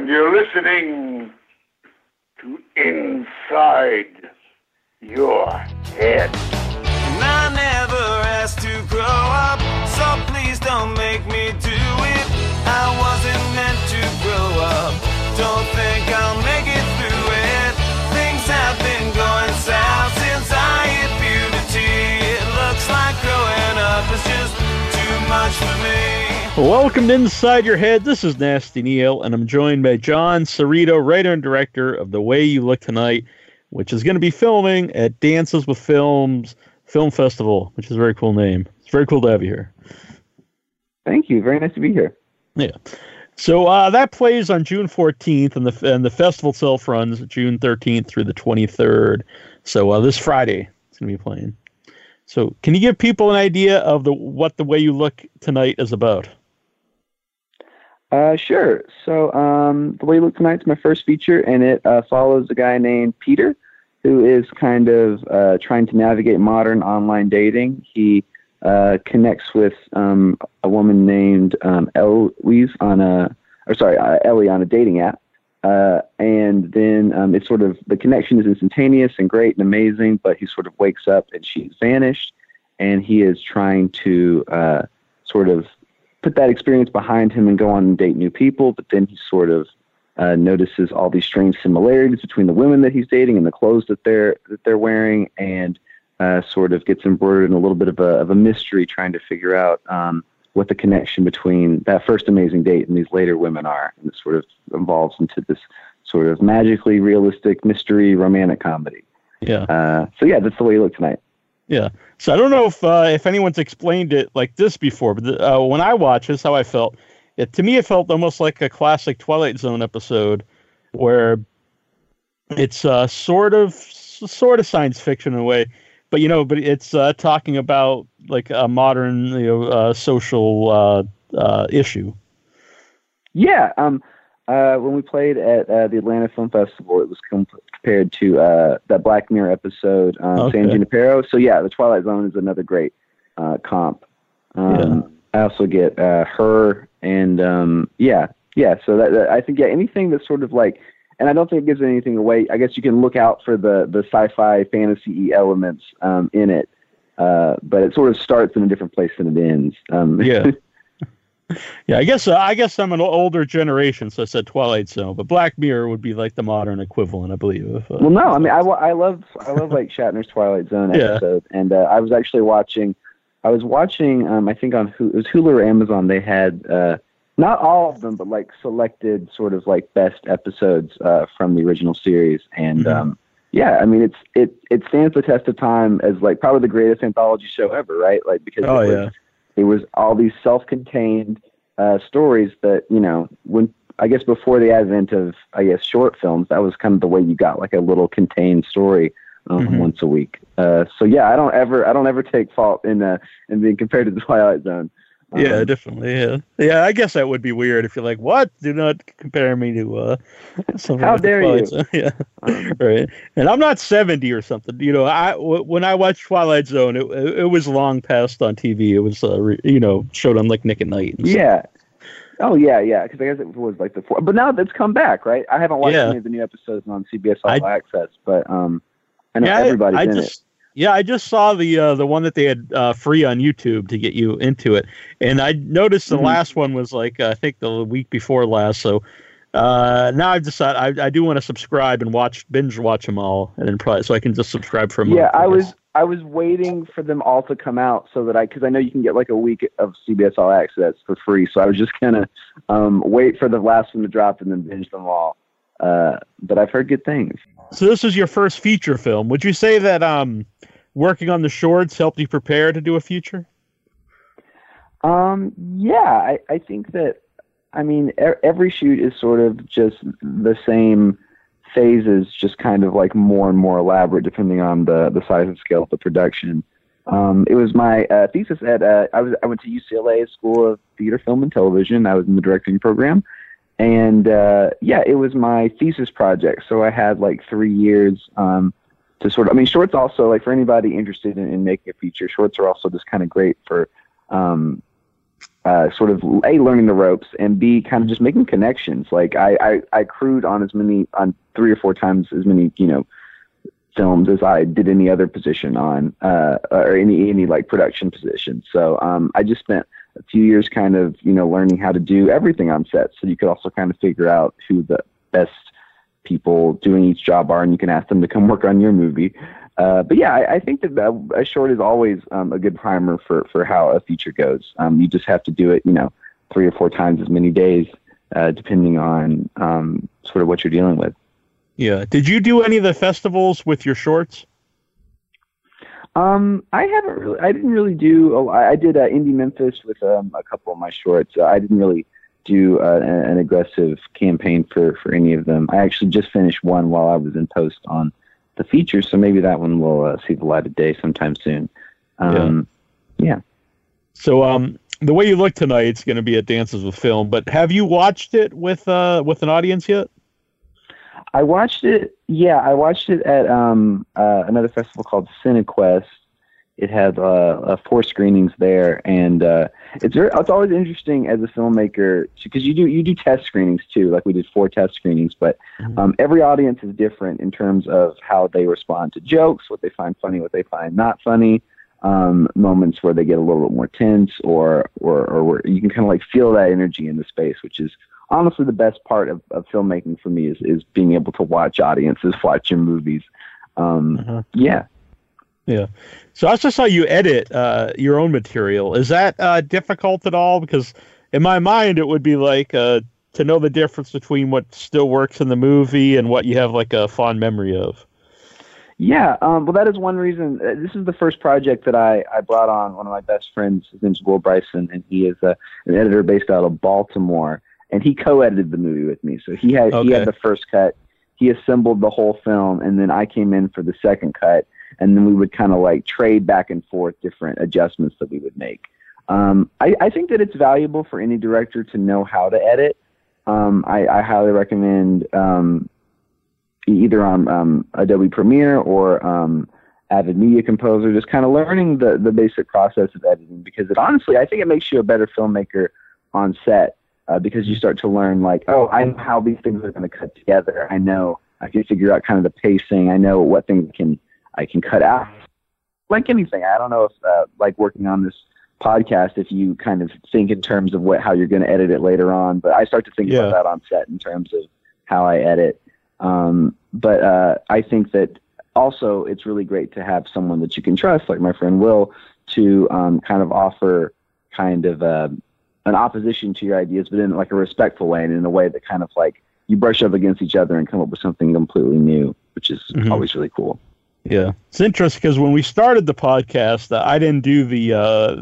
and you're listening to Inside Your Head. And I never asked to grow up, so please don't make me do it. I wasn't meant to Welcome to Inside Your Head. This is Nasty Neil, and I'm joined by John Cerrito, writer and director of The Way You Look Tonight, which is going to be filming at Dances with Films Film Festival, which is a very cool name. It's very cool to have you here. Thank you. Very nice to be here. Yeah. So uh, that plays on June 14th, and the and the festival itself runs June 13th through the 23rd. So uh, this Friday, it's going to be playing. So, can you give people an idea of the what the way you look tonight is about? Uh, sure. So, um, The Way You Look Tonight is my first feature, and it uh, follows a guy named Peter who is kind of uh, trying to navigate modern online dating. He uh, connects with um, a woman named um, Eloise on a, or sorry, uh, Ellie on a dating app. Uh, and then um, it's sort of the connection is instantaneous and great and amazing, but he sort of wakes up and she's vanished, and he is trying to uh, sort of put that experience behind him and go on and date new people. But then he sort of uh, notices all these strange similarities between the women that he's dating and the clothes that they're that they're wearing, and uh, sort of gets embroidered in a little bit of a of a mystery, trying to figure out um, what the connection between that first amazing date and these later women are, and it sort of evolves into this sort of magically realistic mystery romantic comedy. Yeah. Uh, so yeah, that's the way you look tonight. Yeah. So I don't know if uh, if anyone's explained it like this before, but the, uh, when I watched this, how I felt. It, to me, it felt almost like a classic Twilight Zone episode, where it's uh, sort of sort of science fiction in a way, but you know, but it's uh, talking about like a modern you know uh, social uh, uh, issue. Yeah. Um, uh, when we played at uh, the Atlanta Film Festival, it was com- compared to uh, that Black Mirror episode, um, Okay. San Junipero. So yeah, the Twilight Zone is another great uh, comp. Um, I also get uh, her and um, yeah, yeah. So that, that I think yeah, anything that's sort of like, and I don't think it gives anything away. I guess you can look out for the the sci-fi fantasy elements um, in it, uh, but it sort of starts in a different place than it ends. Um, Yeah. Yeah, I guess uh, I guess I'm an older generation, so I said Twilight Zone, but Black Mirror would be like the modern equivalent, I believe. Of, uh, Well, no, I mean, I, I love I love like Shatner's Twilight Zone Yeah. episode, and uh, I was actually watching. I was watching. Um, I think on it was Hulu or Amazon. They had uh, not all of them, but like selected sort of like best episodes uh, from the original series, and Mhm. um, yeah, I mean, it's it it stands the test of time as like probably the greatest anthology show ever, right? Like because oh it was, yeah, it was all these self-contained uh, stories that you know when I guess before the advent of I guess short films, that was kind of the way you got like a little contained story um, Mhm. once a week. Uh, so yeah, I don't ever I don't ever take fault in uh, in being compared to the Twilight Zone. Um, yeah, definitely. Yeah, yeah. I guess that would be weird if you're like, "What? Do not compare me to uh." How dare you. Zone." Yeah, um, right. And I'm not 70 or something. You know, I w- when I watched Twilight Zone, it, it, it was long past on TV. It was, uh, re, you know, showed on like Nick at Night. And yeah. Oh yeah, yeah. Because I guess it was like the four, but now it's come back, right? I haven't watched Yeah. any of the new episodes on CBS All I- Access, but um, I know Yeah, everybody's I in just, Yeah, I just saw the uh, the one that they had uh, free on YouTube to get you into it, and I noticed the Mhm. last one was like uh, I think the week before last. So uh, now I've decided I, I do want to subscribe and watch binge watch them all, and then probably so I can just subscribe for a month. Yeah, I was I was waiting for them all to come out so that I because I know you can get like a week of CBS All Access for free, so I was just gonna um, wait for the last one to drop and then binge them all. Uh, but I've heard good things. So this is your first feature film. Would you say that um, working on the shorts helped you prepare to do a feature? Um, yeah, I, I think that, I mean, e- every shoot is sort of just the same phases, just kind of like more and more elaborate depending on the, the size and scale of the production. Um, it was my uh, thesis at, uh, I, was, I went to UCLA School of Theater, Film, and Television. I was in the directing program. And uh, yeah, it was my thesis project. So I had like three years um, to sort of, I mean, shorts also, like for anybody interested in, in making a feature, shorts are also just kind of great for, um, uh, sort of a learning the ropes and b kind of just making connections. Like I, I I crewed on as many on three or four times as many you know films as I did any other position on uh, or any any like production position. So um, I just spent a few years kind of you know learning how to do everything on set, so you could also kind of figure out who the best people doing each job are, and you can ask them to come work on your movie. Uh, but yeah, I, I think that a short is always um, a good primer for for how a feature goes. Um, you just have to do it, you know, three or four times as many days, uh, depending on um, sort of what you're dealing with. Yeah. Did you do any of the festivals with your shorts? Um, I haven't really. I didn't really do. A, I did uh, Indie Memphis with um, a couple of my shorts. Uh, I didn't really do uh, an aggressive campaign for for any of them. I actually just finished one while I was in post on the feature, so maybe that one will uh, see the light of day sometime soon. Um, yeah. yeah. So, um, the way you look tonight, it's going to be at Dances with Film. But have you watched it with uh with an audience yet? I watched it. Yeah, I watched it at um, uh, another festival called CineQuest. It had uh, uh, four screenings there, and uh, it's very, it's always interesting as a filmmaker because you do you do test screenings too. Like we did four test screenings, but Mm-hmm. um, every audience is different in terms of how they respond to jokes, what they find funny, what they find not funny. Um, moments where they get a little bit more tense, or or or where you can kind of like feel that energy in the space, which is honestly the best part of, of filmmaking for me is, is being able to watch audiences watch your movies. Um, Uh-huh. Yeah. Yeah. So I also saw you edit uh, your own material. Is that uh, difficult at all? Because in my mind, it would be like uh, to know the difference between what still works in the movie and what you have like a fond memory of. Yeah, um, well, that is one reason. Uh, this is the first project that I, I brought on one of my best friends. His name's Will Bryson, and he is a, an editor based out of Baltimore. And he co-edited the movie with me, so he had he had the first cut. He assembled the whole film, and then I came in for the second cut, and then we would kind of like trade back and forth different adjustments that we would make. Um, I, I think that it's valuable for any director to know how to edit. Um, I, I highly recommend um, either on um, Adobe Premiere or um, Avid Media Composer, just kind of learning the, the basic process of editing because it honestly, I think it makes you a better filmmaker on set uh, because you start to learn like, oh, I know how these things are going to cut together. I know I can figure out kind of the pacing. I know what things can I can cut out. Like anything, I don't know if uh, like working on this podcast, if you kind of think in terms of what how you're going to edit it later on, but I start to think Yeah. about that on set in terms of how I edit. Um, but uh, I think that also it's really great to have someone that you can trust, like my friend Will, to um, kind of offer kind of uh, an opposition to your ideas, but in like a respectful way and in a way that kind of like you brush up against each other and come up with something completely new, which is Mhm. always really cool. Yeah, it's interesting because when we started the podcast, uh, I didn't do the uh,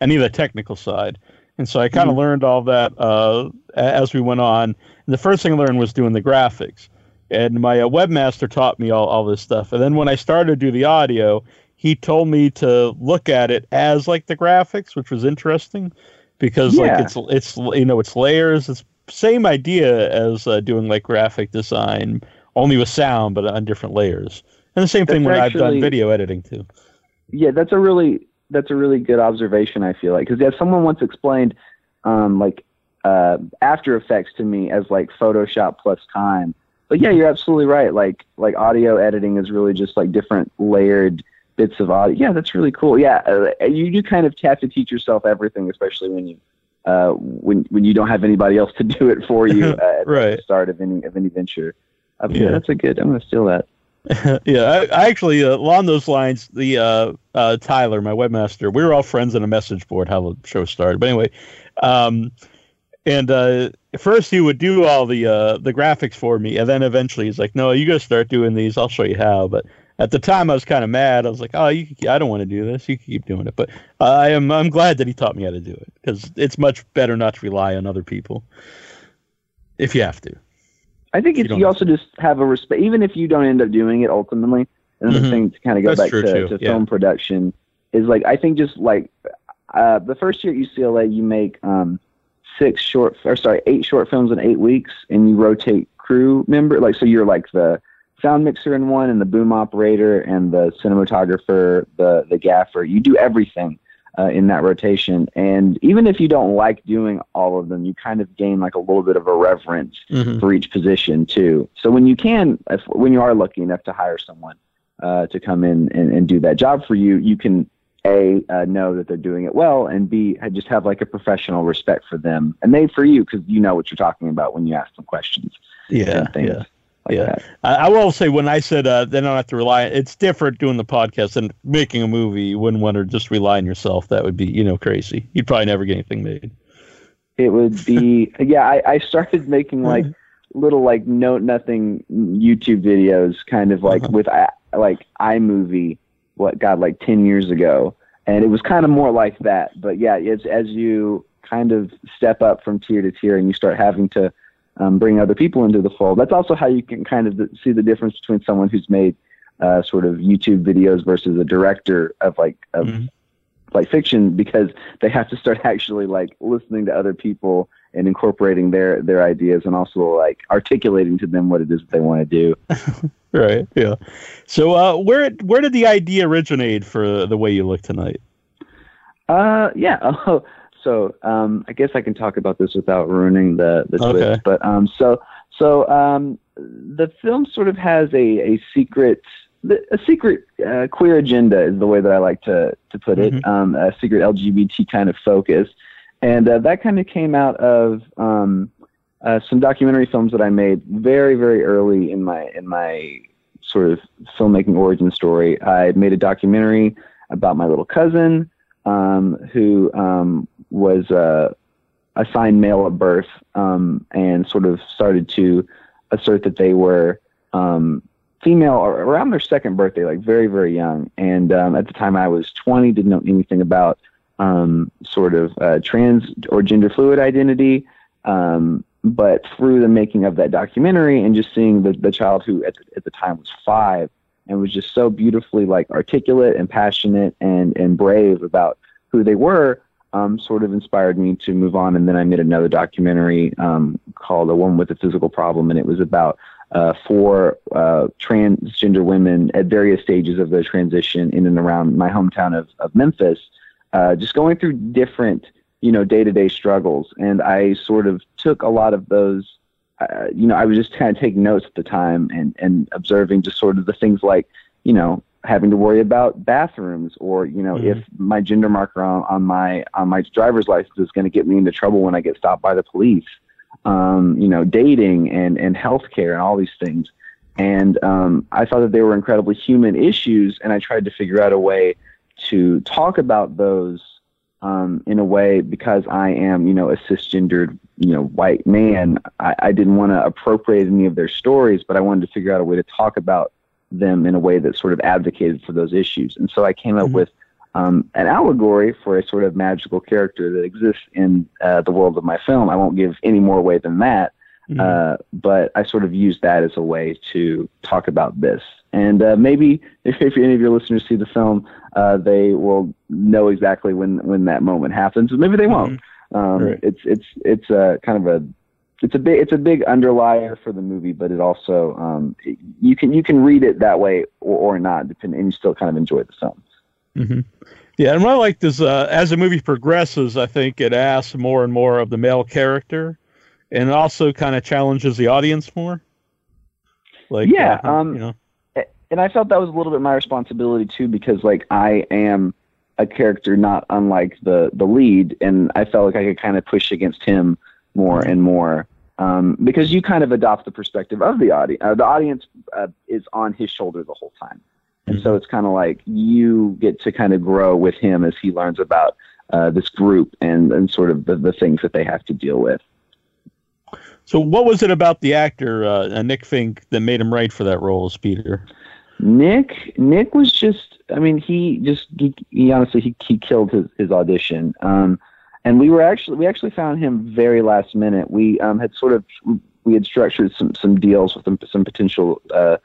any of the technical side, and so I kind of Mhm. learned all that uh, as we went on. And the first thing I learned was doing the graphics, and my uh, webmaster taught me all, all this stuff. And then when I started to do the audio, he told me to look at it as like the graphics, which was interesting because like it's it's you know it's layers. It's same idea as uh, doing like graphic design, only with sound, but on different layers. And the same thing That's when I've done video editing too. Yeah, that's a really that's a really good observation. I feel like because yeah, someone once explained um, like uh, After Effects to me as like Photoshop plus time. But yeah, you're absolutely right. Like like audio editing is really just like different layered bits of audio. Yeah, that's really cool. Yeah, uh, you do kind of have to teach yourself everything, especially when you uh, when when you don't have anybody else to do it for you uh, at Right. the start of any of any venture. Uh, yeah. Yeah. that's a good. I'm gonna steal that. yeah, I, I actually uh, along those lines, the uh, uh, Tyler, my webmaster, we were all friends on a message board. How the show started, but anyway, um, and uh, first he would do all the uh, the graphics for me, and then eventually he's like, "No, you got to start doing these. I'll show you how." But at the time, I was kind of mad. I was like, "Oh, you, can- I don't want to do this. You can keep doing it." But I am I'm glad that he taught me how to do it because it's much better not to rely on other people if you have to. I think You you, also just have a respect, even if you don't end up doing it ultimately. Another Mhm. thing to kind of go That's back to, to yeah. film production is like I think just like uh, the first year at UCLA, you make um, six short or sorry eight short films in eight weeks, and you rotate crew member. Like so, you're like the sound mixer in one, and the boom operator, and the cinematographer, the the gaffer. You do everything. uh, in that rotation. And even if you don't like doing all of them, you kind of gain like a little bit of a reverence Mhm. for each position too. So when you can, if, when you are lucky enough to hire someone uh, to come in and, and do that job for you, you can a uh, know that they're doing it well, and b just have like a professional respect for them and they for you because you know what you're talking about when you ask them questions Yeah, yeah. Like Yeah. I will say when I said uh, they don't have to rely, it's different doing the podcast than making a movie. You wouldn't want to just rely on yourself. That would be, you know, crazy. You'd probably never get anything made. It would be yeah. I, I started making like little like note nothing YouTube videos, kind of like Uh-huh. with uh, like iMovie. What God like ten years ago, and it was kind of more like that. But yeah, it's as you kind of step up from tier to tier, and you start having to um, bring other people into the fold. That's also how you can kind of see the difference between someone who's made uh, sort of YouTube videos versus a director of like of Mhm. like fiction because they have to start actually like listening to other people and incorporating their their ideas and also like articulating to them what it is that they want to do. Right. Yeah. So uh, where where did the idea originate for the way you look tonight? Uh, yeah. So um, I guess I can talk about this without ruining the the Okay. twist. But um, so so um, the film sort of has a a secret. A secret uh, queer agenda is the way that I like to to put it. Mhm. Um, a secret LGBT kind of focus, and uh, that kind of came out of um, uh, some documentary films that I made very very early in my in my sort of filmmaking origin story. I made a documentary about my little cousin um, who um, was uh, assigned male at birth um, and sort of started to assert that they were um, female around their second birthday, like very, very young. And um, at the time I was 20, didn't know anything about um, sort of uh, trans or gender fluid identity. But through the making of that documentary and just seeing the, the child who at the, at the time was five and was just so beautifully like articulate and passionate and, and brave about who they were, um, sort of inspired me to move on. And then I made another documentary um, called A Woman with a Physical Problem, and it was about uh, four uh, transgender women at various stages of their transition in and around my hometown of, of Memphis, uh, just going through different, you know, day to day struggles. And I sort of took a lot of those. Uh, you know, I was just kind of taking notes at the time and, and observing just sort of the things like, you know, having to worry about bathrooms or, you know, Mhm. if my gender marker on, on my on my driver's license is going to get me into trouble when I get stopped by the police. Um, you know, dating and and healthcare and all these things. And um, I thought that they were incredibly human issues, and I tried to figure out a way to talk about those um, in a way because I am, you know, a cisgendered, you know, white man. I, I didn't want to appropriate any of their stories, but I wanted to figure out a way to talk about them in a way that sort of advocated for those issues. And so I came up Mhm. with um, an allegory for a sort of magical character that exists in uh, the world of my film. I won't give any more away than that, Mhm. uh, but I sort of use that as a way to talk about this. And uh, maybe if, if any of your listeners see the film, uh, they will know exactly when when that moment happens. Maybe they won't. Um, Right. It's it's it's a kind of a it's a big it's a big underlier for the movie, but it also um, it- you can you can read it that way or, or not, depending, and you still kind of enjoy the film. hmm Yeah, and what I liked is uh, as the movie progresses, I think it asks more and more of the male character, and it also kind of challenges the audience more. Like Yeah, uh, um, you know, and I felt that was a little bit my responsibility too, because like I am a character not unlike the the lead, and I felt like I could kind of push against him more and more. Um, because you kind of adopt the perspective of the audience. Uh, the audience uh, is on his shoulder the whole time, and so it's kind of like you get to kind of grow with him as he learns about uh, this group and and sort of the, the things that they have to deal with. So what was it about the actor uh, uh, Nick Fink that made him right for that role as Peter? Nick Nick was just I mean he just he, he honestly he, he killed his, his audition. Um and we were actually we actually found him very last minute. We um had sort of we had structured some some deals with some some potential uh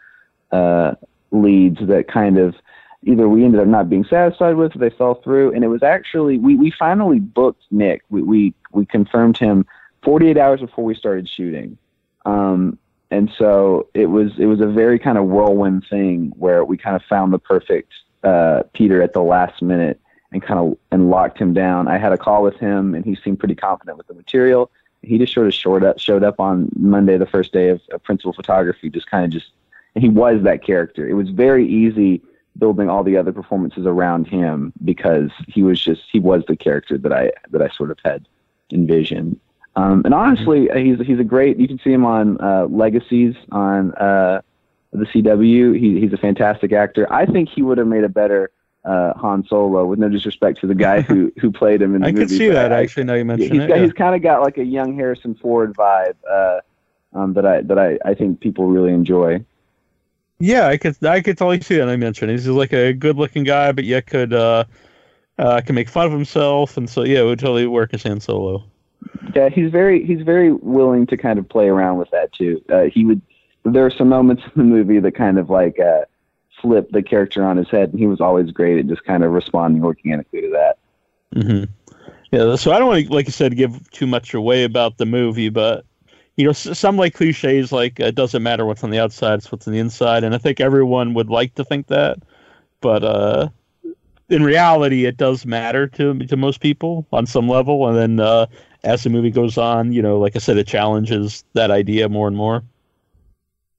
uh leads that kind of either we ended up not being satisfied with or they fell through and it was actually we we finally booked Nick. We we we confirmed him 48 hours before we started shooting. Um and so it was it was a very kind of whirlwind thing where we kind of found the perfect uh, Peter at the last minute, and kind of and locked him down. I had a call with him, and he seemed pretty confident with the material. He just sort of showed up, showed up on Monday, the first day of, of principal photography, just kind of just, he was that character. It was very easy building all the other performances around him because he was just he was the character that I that I sort of had envisioned. Um, and honestly, he's he's a great. You can see him on uh, Legacies on uh, the CW. He, he's a fantastic actor. I think he would have made a better uh, Han Solo. With no disrespect to the guy who who played him in the I movie. could see that I- actually. Now you mentioned he's it. got, yeah. he's kind of got like a young Harrison Ford vibe uh, um, that I that I, I think people really enjoy. Yeah, I could I could totally see that. I mentioned he's like a good looking guy, but yet could uh, uh can make fun of himself, and so yeah, it would totally work as Han Solo. Yeah, he's very he's very willing to kind of play around with that too. Uh, he would there are some moments in the movie that kind of like uh, flip the character on his head, and he was always great at just kind of responding organically to that. hmm Yeah, so I don't want to, like you said, give too much away about the movie, but you know, some like cliches like it doesn't matter what's on the outside, it's what's on the inside, and I think everyone would like to think that, but uh, in reality, it does matter to to most people on some level, and then uh, as the movie goes on, you know, like I said, it challenges that idea more and more.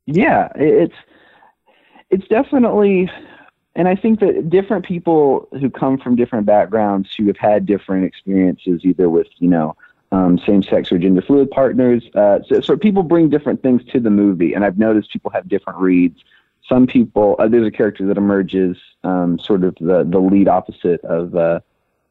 Yeah, it's it's definitely, and I think that different people who come from different backgrounds who have had different experiences, either with you know um, same-sex or gender fluid partners, uh, so, so people bring different things to the movie, and I've noticed people have different reads. Some people, uh, there's a character that emerges, um, sort of the the lead opposite of. Uh,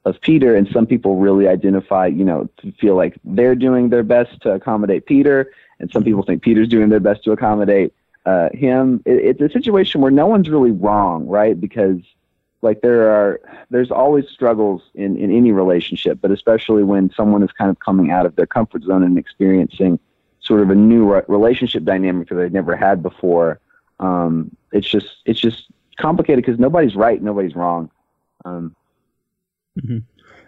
of Peter, and some people really identify, you know, to feel like they're doing their best to accommodate Peter, and some people think Peter's doing their best to accommodate uh, him. It, it's a situation where no one's really wrong, right? Because like there are, there's always struggles in in any relationship, but especially when someone is kind of coming out of their comfort zone and experiencing sort of a new re- relationship dynamic that they've never had before. Um, it's just it's just complicated because nobody's right, nobody's wrong. Um,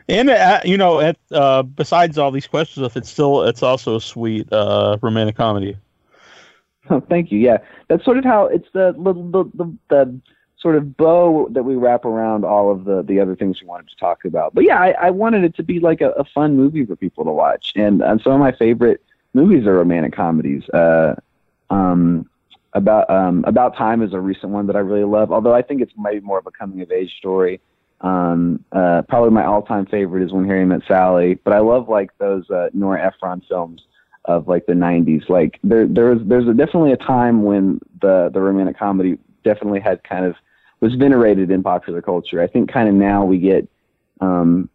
And uh, you know, at, uh, besides all these questions, if it's still, it's also a sweet uh, romantic comedy. Oh, thank you. Yeah, that's sort of how it's the the, the, the sort of bow that we wrap around all of the the other things we wanted to talk about. But yeah, I, I wanted it to be like a, a fun movie for people to watch, and, and some of my favorite movies are romantic comedies. Uh, um, about um, about time is a recent one that I really love, although I think it's maybe more of a coming of age story. Um, uh, probably my all time favorite is When Harry Met Sally, but I love like those uh, Nora Ephron films of like the 90s. Like there there was there's a, definitely a time when the the romantic comedy definitely had kind of was venerated in popular culture. I think kind of now we get um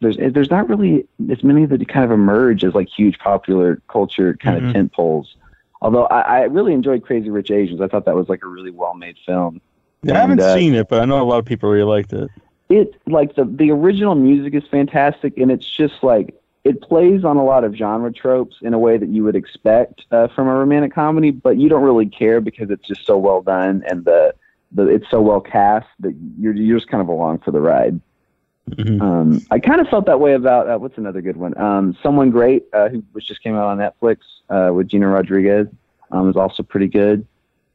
there's there's not really as many that kind of emerge as like huge popular culture kind Mhm. of tent poles. Although I, I really enjoyed Crazy Rich Asians. I thought that was like a really well made film. I haven't uh, seen it, but I know a lot of people really liked it. It like the the original music is fantastic and it's just like it plays on a lot of genre tropes in a way that you would expect uh, from a romantic comedy but you don't really care because it's just so well done and the the it's so well cast that you're you're just kind of along for the ride. Mhm. um i kind of felt that way about uh, what's another good one? Um someone great uh who which just came out on netflix uh with gina rodriguez um is also pretty good.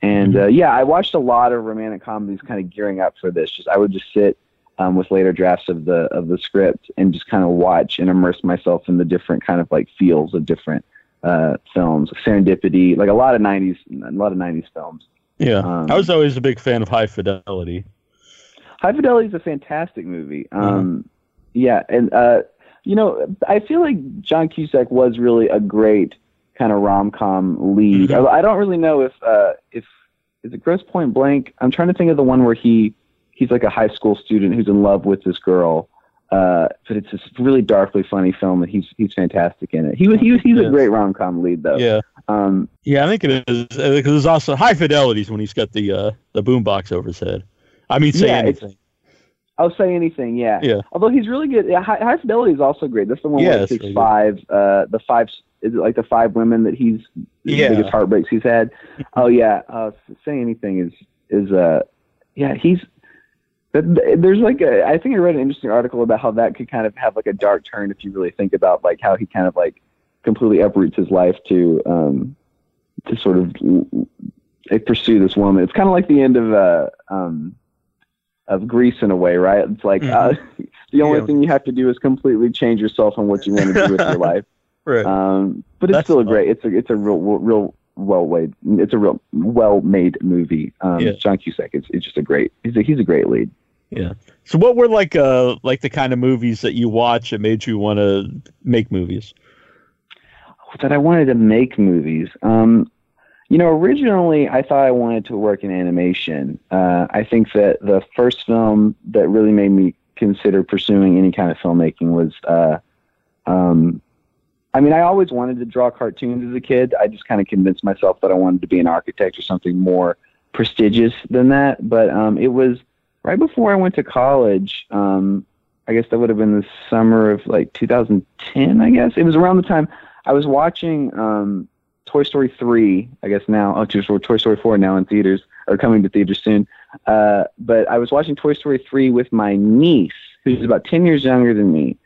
And uh, yeah i watched a lot of romantic comedies kind of gearing up for this. Just i would just sit um, with later drafts of the of the script and just kind of watch and immerse myself in the different kind of like feels of different uh, films, serendipity, like a lot of '90s, a lot of '90s films. Yeah, Um, I was always a big fan of High Fidelity. High Fidelity is a fantastic movie. Um, Yeah, and uh, you know, I feel like John Cusack was really a great kind of rom com lead. Mhm. I, I don't really know if uh, if is it Grosse Pointe Blank. I'm trying to think of the one where he he's like a high school student who's in love with this girl. Uh, but it's this really darkly funny film, and he's he's fantastic in it. He was he was he's a great rom com lead though. Yeah, Um, yeah, I think it is because there's also High fidelities when he's got the uh, the boombox over his head. I mean, say Yeah, anything. I'll say anything. Yeah. Yeah. Although he's really good. Yeah, High, High Fidelity is also great. That's the one Yeah, where it takes really five. Uh, the five is it like the five women that he's the biggest heartbreaks he's had. oh yeah. Uh, say anything is is uh yeah he's. Th- th- There's like a, I think I read an interesting article about how that could kind of have like a dark turn if you really think about like how he kind of like completely uproots his life to um to sort of like, pursue this woman. It's kind of like the end of uh um of Grease in a way, right? It's like uh, The only Yeah. thing you have to do is completely change yourself and what you want to do with your life. Right. Um, but it's That's still a great. It's a it's a real real well made. It's a real well made movie. Um, Yeah. John Cusack. It's it's just a great. He's a he's a great lead. Yeah. So what were like uh like the kind of movies that you watch that made you want to make movies? that I wanted to make movies. Um, you know, originally I thought I wanted to work in animation. Uh, I think that the first film that really made me consider pursuing any kind of filmmaking was. Uh, um, I mean, I always wanted to draw cartoons as a kid. I just kind of convinced myself that I wanted to be an architect or something more prestigious than that. But um, it was right before I went to college. Um, I guess that would have been the summer of like 2010. I guess it was around the time I was watching um, Toy Story 3, I guess now, oh, Toy Story, Toy Story 4 now in theaters, or coming to theaters soon. Uh, but I was watching Toy Story 3 with my niece, who's about 10 years younger than me.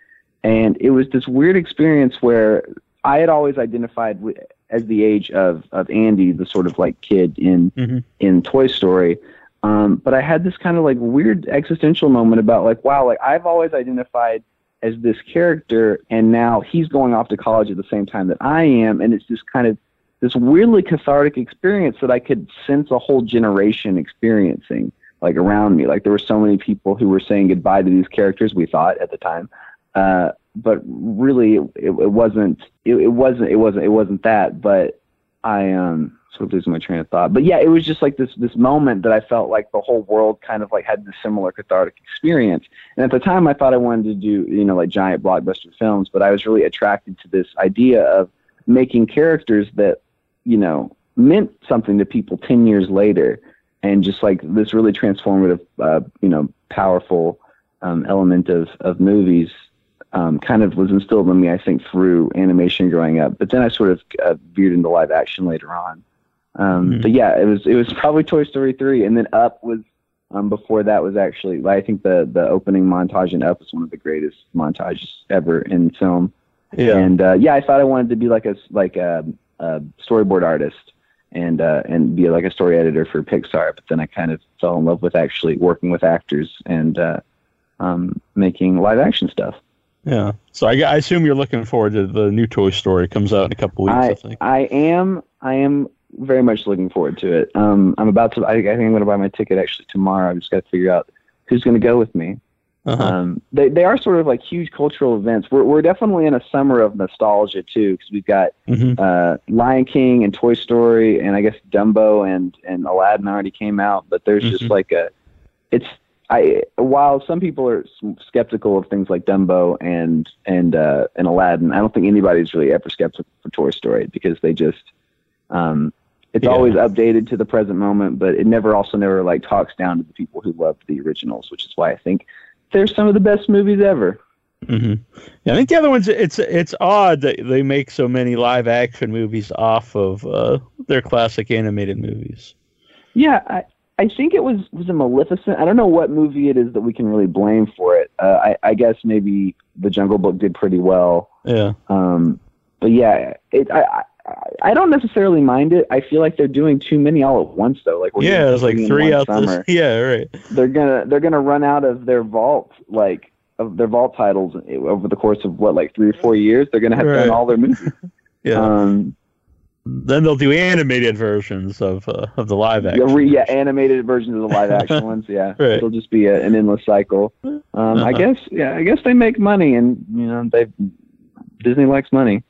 And it was this weird experience where I had always identified with, as the age of, of Andy, the sort of like kid in, Mhm. in Toy Story. Um, but I had this kind of like weird existential moment about like, wow, like I've always identified as this character and now he's going off to college at the same time that I am. And it's just kind of this weirdly cathartic experience that I could sense a whole generation experiencing like around me. Like there were so many people who were saying goodbye to these characters we thought at the time. Uh, but really it, it wasn't it, it wasn't it wasn't it wasn't that. But I um sort of losing my train of thought but yeah it was just like this this moment that I felt like the whole world kind of like had this similar cathartic experience and at the time, I thought I wanted to do, you know, like giant blockbuster films, but I was really attracted to this idea of making characters that, you know, meant something to people 10 years later. And just like this really transformative, uh, you know, powerful um, element of, of movies um, kind of was instilled in me, I think, through animation growing up. But then I sort of uh, veered into live action later on. Um, Mhm. But yeah, it was it was probably Toy Story three, and then Up was um, before that was actually I think the the opening montage in Up is one of the greatest montages ever in film. Yeah. And uh, yeah, I thought I wanted to be like a like a, a storyboard artist and uh, and be like a story editor for Pixar. But then I kind of fell in love with actually working with actors and uh, um, making live action stuff. Yeah. So I, I assume you're looking forward to the new Toy Story comes out in a couple weeks. I, I think. I am I am very much looking forward to it. Um, I'm about to. I, I think I'm going to buy my ticket actually tomorrow. I've just got to figure out who's going to go with me. Uh-huh. Um, they they are sort of like huge cultural events. We're we're definitely in a summer of nostalgia too because we've got Mhm. uh, Lion King and Toy Story and I guess Dumbo and and Aladdin already came out. But there's just Mhm. like a it's I while some people are skeptical of things like Dumbo and and uh, and Aladdin, I don't think anybody's really ever skeptical for Toy Story because they just um, it's Yeah. always updated to the present moment, but it never also never like talks down to the people who loved the originals, which is why I think they're some of the best movies ever. hmm Yeah, I think the other ones. It's it's odd that they make so many live action movies off of uh, their classic animated movies. Yeah, I, I think it was was a Maleficent. I don't know what movie it is that we can really blame for it. Uh, I, I guess maybe The Jungle Book did pretty well. Yeah. Um, but yeah, it I, I don't necessarily mind it. I feel like they're doing too many all at once though. Like we're yeah, it's like three out summer. this. Yeah, right. They're gonna they're gonna run out of their vault like of their vault titles over the course of what like three or four years. They're gonna have Right. done all their movies. Yeah. Um, then they'll do animated versions of uh, of the live action. re, yeah, animated versions of the live action ones. Yeah, Right. it'll just be a, an endless cycle. Um, Uh-huh. I guess yeah, I guess they make money, and you know they Disney likes money.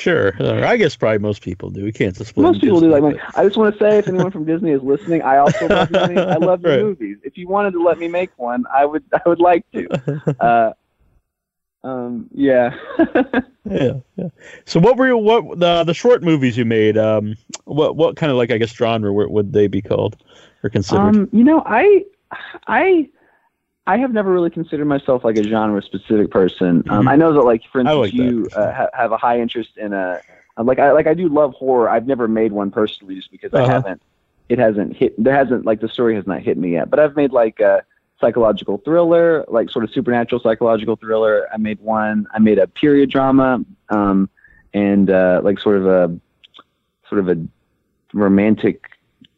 Sure. Uh, I guess probably most people do. We can't just split Most people do like money. I just want to say, if anyone from Disney is listening, I also love money. I love Right. movies. If you wanted to let me make one, I would. I would like to. Uh, um, yeah. Yeah, yeah. So what were your, what the the short movies you made? Um, what what kind of like I guess genre would, would they be called or considered? Um, you know, I, I, I have never really considered myself like a genre specific person. Um, Mhm. I know that, like for instance, like you uh, ha- have a high interest in a like I like I do love horror. I've never made one personally just because I Uh-huh. haven't. It hasn't hit. There hasn't like the story has not hit me yet. But I've made like a psychological thriller, like sort of supernatural psychological thriller. I made one. I made a period drama, um, and uh, like sort of a sort of a romantic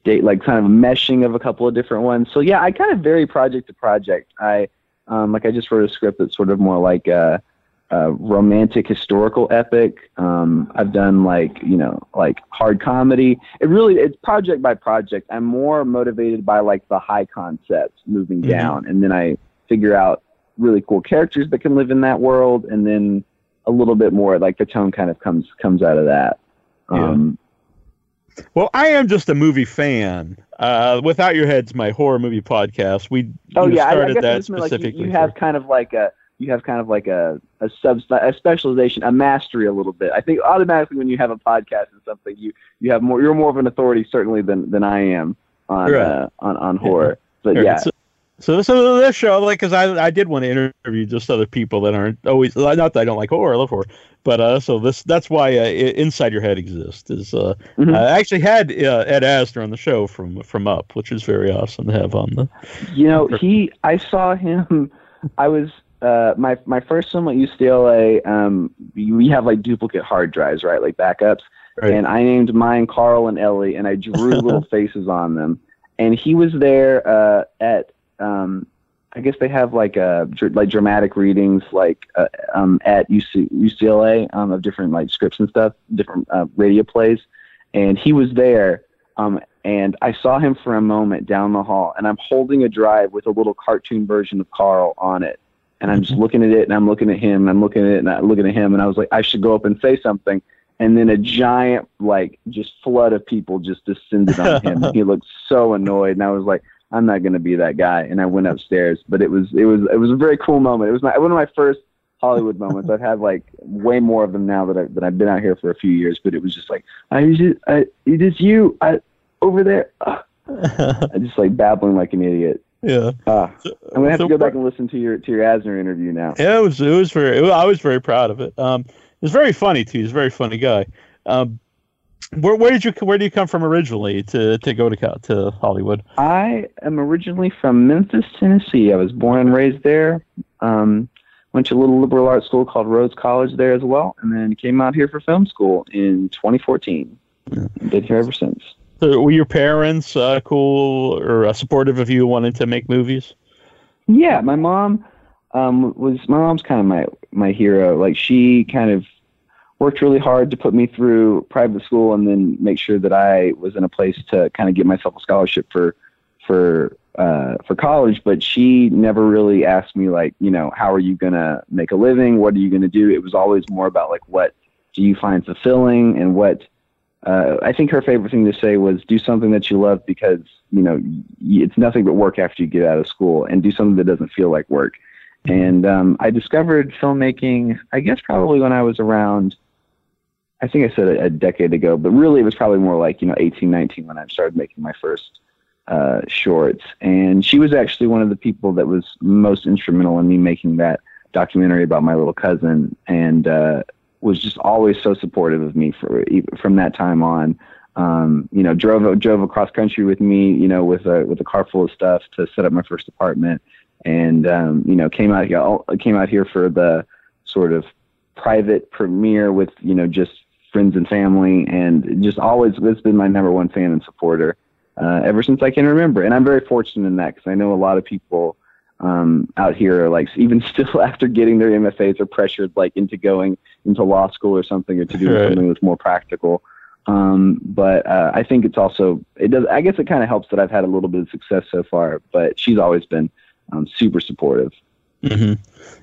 date, like kind of a meshing of a couple of different ones. So yeah, I kind of vary project to project. I Um, like I just wrote a script that's sort of more like a, a romantic historical epic. Um, I've done like you know like hard comedy. It really it's project by project. I'm more motivated by like the high concepts moving Mhm. down, and then I figure out really cool characters that can live in that world, and then a little bit more like the tone kind of comes comes out of that. Yeah. Um, Well, I am just a movie fan. Uh, Without Your Head's my horror movie podcast. We Oh yeah, I, I guess that meant, like you, you have kind of like a you have kind of like a a sub a specialization, a mastery a little bit. I think automatically when you have a podcast and something, you you have more. You're more of an authority certainly than than I am on Right. uh, on on horror. But Right, yeah, So, so, so this show, like, because I, I did want to interview just other people that aren't always not that I don't like horror, I love horror, but uh, so this that's why uh, Inside Your Head exists. Is uh, Mhm. I actually had uh, Ed Asner on the show from from Up, which is very awesome to have on the. you know he. I saw him. I was. Uh, my my first film at UCLA, um, we have like duplicate hard drives, right, like backups. Right. and I named mine Carl and Ellie, and I drew little faces on them. And he was there uh, at, um, I guess they have like uh like dramatic readings, like uh, um, at UC- UCLA um, of different like scripts and stuff, different uh, radio plays. And he was there, um, and I saw him for a moment down the hall, and I'm holding a drive with a little cartoon version of Carl on it. And I'm just looking at it, and I'm looking at him, and I'm looking at it, and I'm looking at him, and I was like, I should go up and say something and then a giant like just flood of people just descended on him he looked so annoyed and i was like i'm not going to be that guy and i went upstairs but it was it was it was a very cool moment it was my one of my first hollywood moments i've had like way more of them now that, I, that i've been out here for a few years but it was just like i just i it is you i over there Ah. i just like babbling like an idiot yeah. ah i'm gonna have So to go back and listen to your to your asner interview now Yeah, it was it was very. It was, I was very proud of it. Um, it was very funny too. He's a very funny guy. Um, where where did you where do you come from originally to to go to to Hollywood? I am originally from Memphis, Tennessee. I was born and raised there. Um, went to a little liberal arts school called Rhodes College there as well, and then came out here for film school in 2014. Been here ever since. So were your parents uh, cool or uh, supportive of you wanting to make movies? Yeah, my mom um, was my mom's kind of my my hero. Like she kind of worked really hard to put me through private school and then make sure that I was in a place to kind of get myself a scholarship for for uh, for college. But she never really asked me like, you know, how are you gonna make a living? What are you gonna do? It was always more about like, what do you find fulfilling and what. Uh, I think her favorite thing to say was do something that you love because you know it's nothing but work after you get out of school, and do something that doesn't feel like work. And um, I discovered filmmaking, I guess, probably when I was around, I think I said a, a decade ago, but really it was probably more like, you know, 18, 19 when I started making my first uh, shorts. And she was actually one of the people that was most instrumental in me making that documentary about my little cousin and uh, was just always so supportive of me for, from that time on. Um, you know, drove drove across country with me, you know, with a with a car full of stuff to set up my first apartment and um, you know came out came out here for the sort of private premiere with you know just friends and family and just always has been my number one fan and supporter uh, ever since I can remember and I'm very fortunate in that because I know a lot of people um, out here are like even still after getting their MFAs are pressured like into going into law school or something or to do Right. something that's more practical um, but uh, I think it's also it does I guess it kind of helps that I've had a little bit of success so far but she's always been um, super supportive. Hmm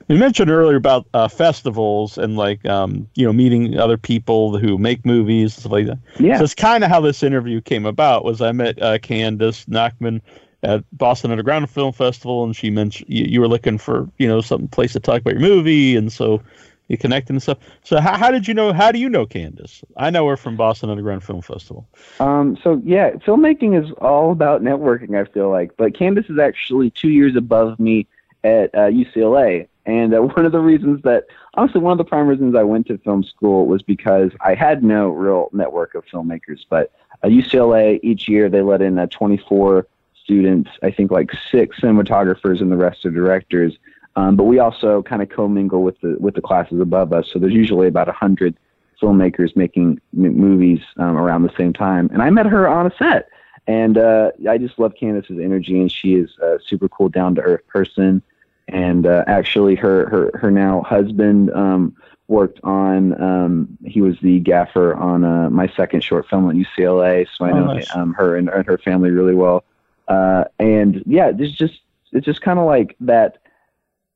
You mentioned earlier about uh, festivals and like um, you know meeting other people who make movies and stuff like that. Yeah, So it's kind of how this interview came about. Was I met uh, Candace Nachman at Boston Underground Film Festival, and she mentioned you, you were looking for you know some place to talk about your movie, and so you connected and stuff. So how, how did you know? How do you know Candace? I know her from Boston Underground Film Festival. Um, so yeah, filmmaking is all about networking. I feel like, but Candace is actually two years above me at uh, UCLA, and uh, one of the reasons that honestly, one of the prime reasons I went to film school was because I had no real network of filmmakers. But uh, UCLA each year they let in uh, 24 students. I think like six cinematographers and the rest are directors. Um, but we also kind of commingle with the with the classes above us. So there's usually about a hundred filmmakers making m- movies um, around the same time. And I met her on a set, and uh, I just love Candace's energy, and she is a super cool, down to earth person. And uh, actually her her her now husband um, worked on. Um, he was the gaffer on uh, my second short film at UCLA, so I Oh, know nice. um, her and, and her family really well. Uh, and yeah, there's just it's just kind of like that